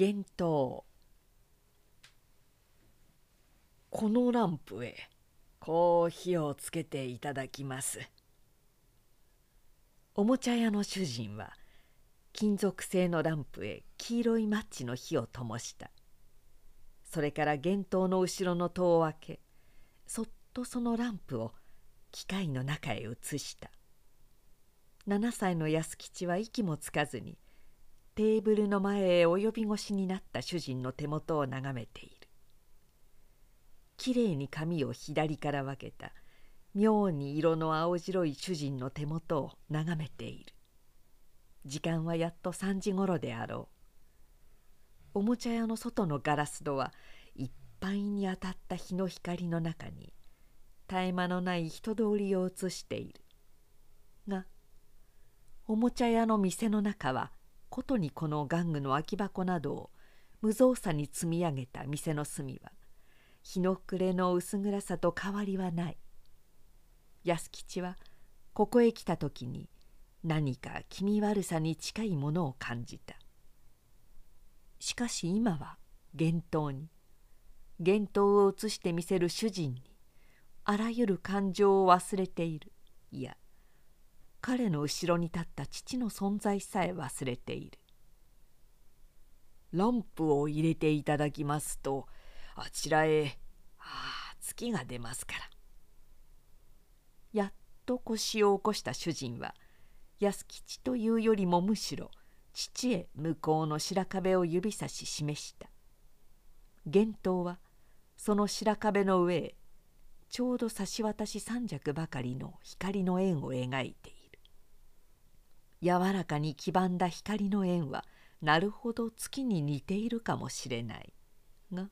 幻灯このランプへこう火をつけていただきます。おもちゃ屋の主人は金属製のランプへ黄色いマッチの火を灯した。それから幻灯の後ろの戸を開けそっとそのランプを機械の中へ移した。7歳の安吉は息もつかずにテーブルの前へ及び腰になった主人の手元を眺めている。きれいに髪を左から分けた妙に色の青白い主人の手元を眺めている。時間はやっと3時ごろであろう。おもちゃ屋の外のガラス戸はいっぱいに当たった日の光の中に絶え間のない人通りを映している。がおもちゃ屋の店の中はことにこの玩具の空き箱などを無造作に積み上げた店の隅は日の暮れの薄暗さと変わりはない。安吉はここへ来た時に何か気味悪さに近いものを感じた。しかし今は幻灯に幻灯を映してみせる主人にあらゆる感情を忘れている。いや彼の後ろに立った父の存在さえ忘れている。ランプを入れていただきますとあちらへああ月が出ますから。やっと腰を起こした主人は安吉というよりもむしろ父へ向こうの白壁を指さし示した。幻灯はその白壁の上へちょうど差し渡し三尺ばかりの光の円を描いている。柔らかに黄ばんだ光の円はなるほど月に似ているかもしれない。が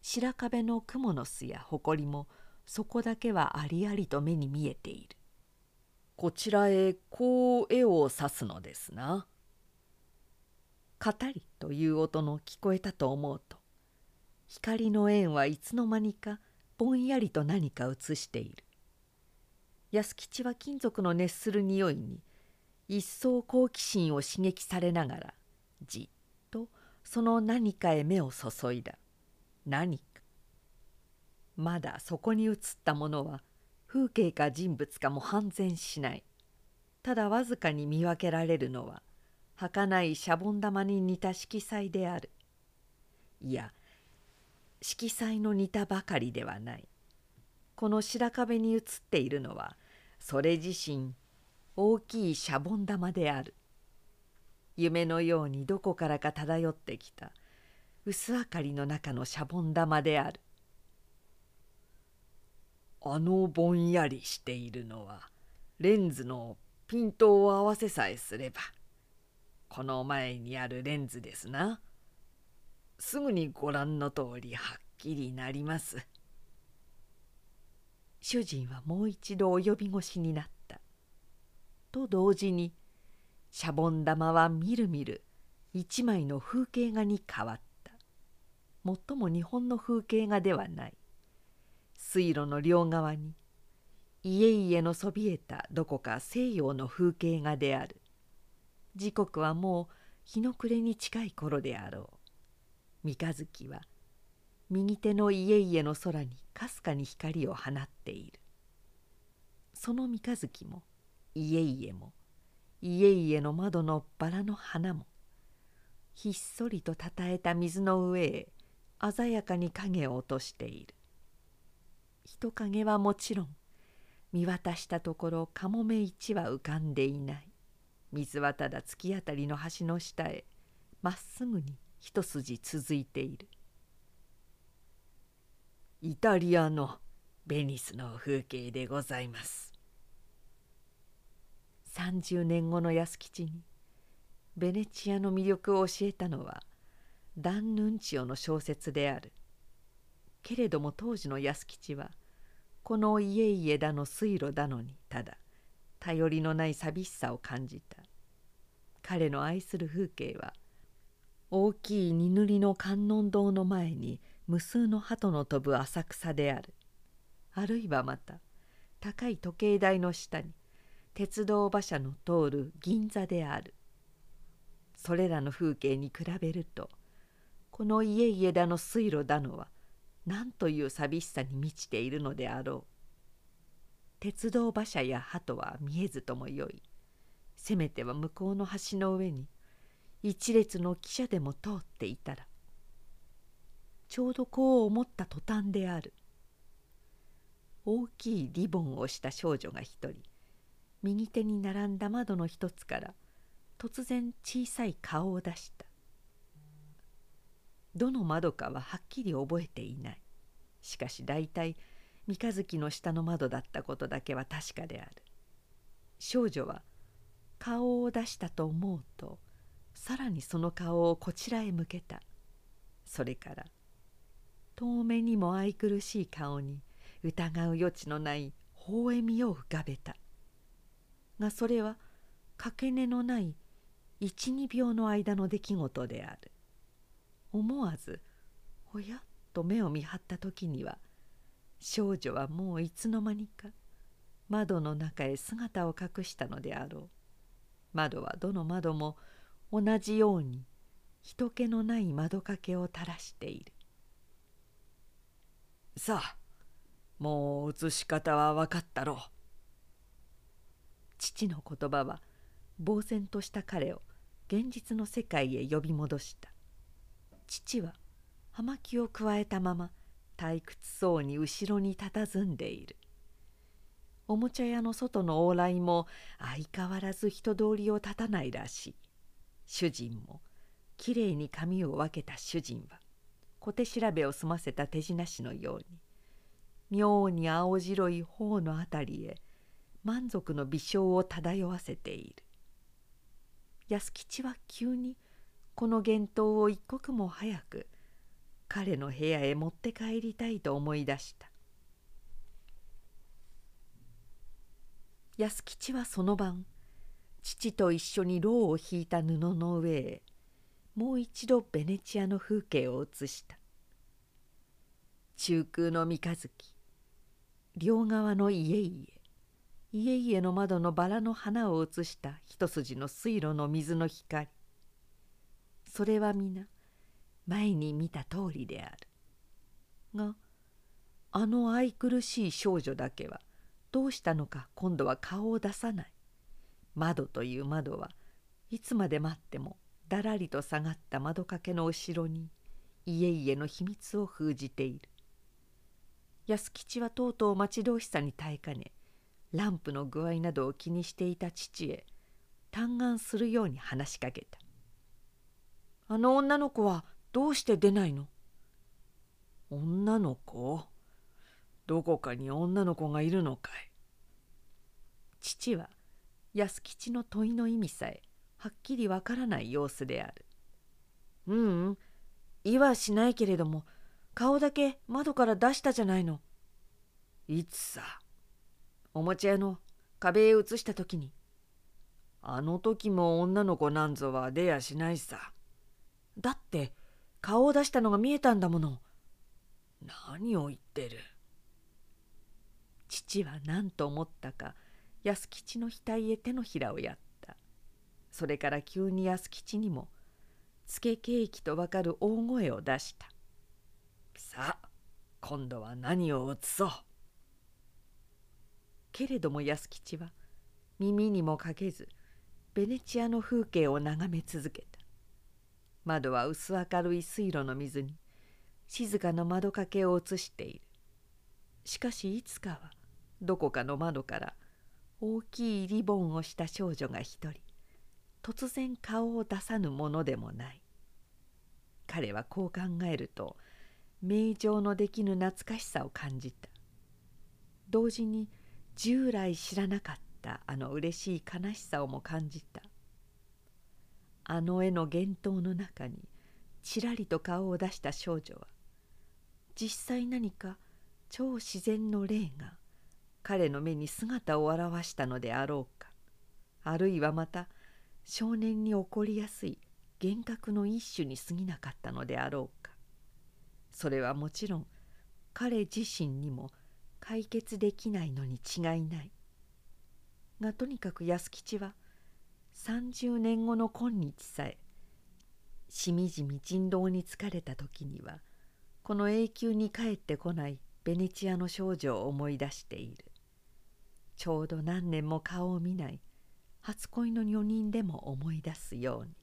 白壁の蜘蛛の巣や埃もそこだけはありありと目に見えている。こちらへこう絵を指すのですな。語りという音の聞こえたと思うと光の円はいつの間にかぼんやりと何か映している。安吉は金属の熱する匂いに一層好奇心を刺激されながらじっとその何かへ目を注いだ。何か。まだそこに映ったものは風景か人物かも判然しない。ただわずかに見分けられるのは儚いシャボン玉に似た色彩である。いや色彩の似たばかりではない。この白壁に映っているのはそれ自身大きいシャボン玉である。夢のようにどこからか漂ってきた。薄明かりの中のシャボン玉である。あのぼんやりしているのはレンズのピントを合わせさえすればこの前にあるレンズですな。すぐにご覧の通りはっきりなります。主人はもう一度及び腰になった。と同時にシャボン玉はみるみる一枚の風景画に変わった。もっとも日本の風景画ではない。水路の両側に家々のそびえたどこか西洋の風景画である。時刻はもう日の暮れに近い頃であろう。三日月は右手の家々の空にかすかに光を放っている。その三日月も家々も家々の窓のバラの花もひっそりとたたえた水の上へ鮮やかに影を落としている。人影はもちろん見渡したところかもめ一は浮かんでいない。水はただ突き当たりの橋の下へまっすぐに一筋続いている。イタリアのベニスの風景でございます。30年後の安吉にベネチアの魅力を教えたのはダン・ヌンチオの小説である。けれども当時の安吉はこの家々だの水路だのにただ頼りのない寂しさを感じた。彼の愛する風景は大きい荷塗りの観音堂の前に無数の鳩の飛ぶ浅草である。あるいはまた高い時計台の下に鉄道馬車の通る銀座である。それらの風景に比べるとこの家々だの水路だのは何という寂しさに満ちているのであろう。鉄道馬車や鳩は見えずともよい。せめては向こうの橋の上に一列の汽車でも通っていたらちょうどこう思った途端である。大きいリボンをした少女が一人。右手に並んだ窓の一つから突然小さい顔を出した。どの窓かははっきり覚えていない。しかし大体三日月の下の窓だったことだけは確かである。少女は顔を出したと思うとさらにその顔をこちらへ向けた。それから遠目にも愛くるしい顔に疑う余地のない微笑みを浮かべた。がそれはかけねのない12秒の間の出来事である。思わず「おや?」と目を見張った時には少女はもういつの間にか窓の中へ姿を隠したのであろう。窓はどの窓も同じように人気のない窓掛けを垂らしている。さあもう写し方は分かったろう。父の言葉は呆然とした彼を現実の世界へ呼び戻した。父は葉巻をくわえたまま退屈そうに後ろに佇んでいる。おもちゃ屋の外の往来も相変わらず人通りを立たないらしい。主人もきれいに髪を分けた主人は小手調べを済ませた手品師のように妙に青白い頬のあたりへ満足の微笑を漂わせている。安吉は急にこの幻灯を一刻も早く彼の部屋へ持って帰りたいと思い出した。安吉はその晩父と一緒にろうを引いた布の上へもう一度ベネチアの風景を映した。中空の三日月両側の家々家々の窓のバラの花を映した一筋の水路の水の光。それは皆前に見た通りである。があの愛くるしい少女だけはどうしたのか今度は顔を出さない。窓という窓はいつまで待ってもだらりと下がった窓掛けの後ろに家々の秘密を封じている。安吉はとうとう待ち遠しさに耐えかねランプの具合などを気にしていた父へ嘆願するように話しかけた「あの女の子はどうして出ないの?」「女の子？どこかに女の子がいるのかい?」父は安吉の問いの意味さえはっきりわからない様子である。ううん、言はしないけれども顔だけ窓から出したじゃないの。いつさおもちゃ屋の壁へ移した時に。あの時も女の子なんぞは出やしないさ。だって顔を出したのが見えたんだもの。何を言ってる。父は何と思ったか安吉の額へ手のひらをやったそれから急に安吉にもつけケーキとわかる大声を出したさあ今度は何を移そうけれども安吉は耳にもかけずベネチアの風景を眺め続けた。窓は薄明るい水路の水に静かな窓掛けを映している。しかしいつかはどこかの窓から大きいリボンをした少女が一人突然顔を出さぬものでもない。彼はこう考えると名状のできぬ懐かしさを感じた。同時に従来知らなかったあの嬉しい悲しさをも感じた。あの絵の幻灯の中にちらりと顔を出した少女は実際何か超自然の霊が彼の目に姿を現したのであろうか。あるいはまた少年に起こりやすい幻覚の一種に過ぎなかったのであろうか。それはもちろん彼自身にも解決できないのに違いない。がとにかく安吉は30年後の今日さえしみじみ人道に疲れた時にはこの永久に帰ってこないベネチアの少女を思い出している。ちょうど何年も顔を見ない初恋の女人でも思い出すように。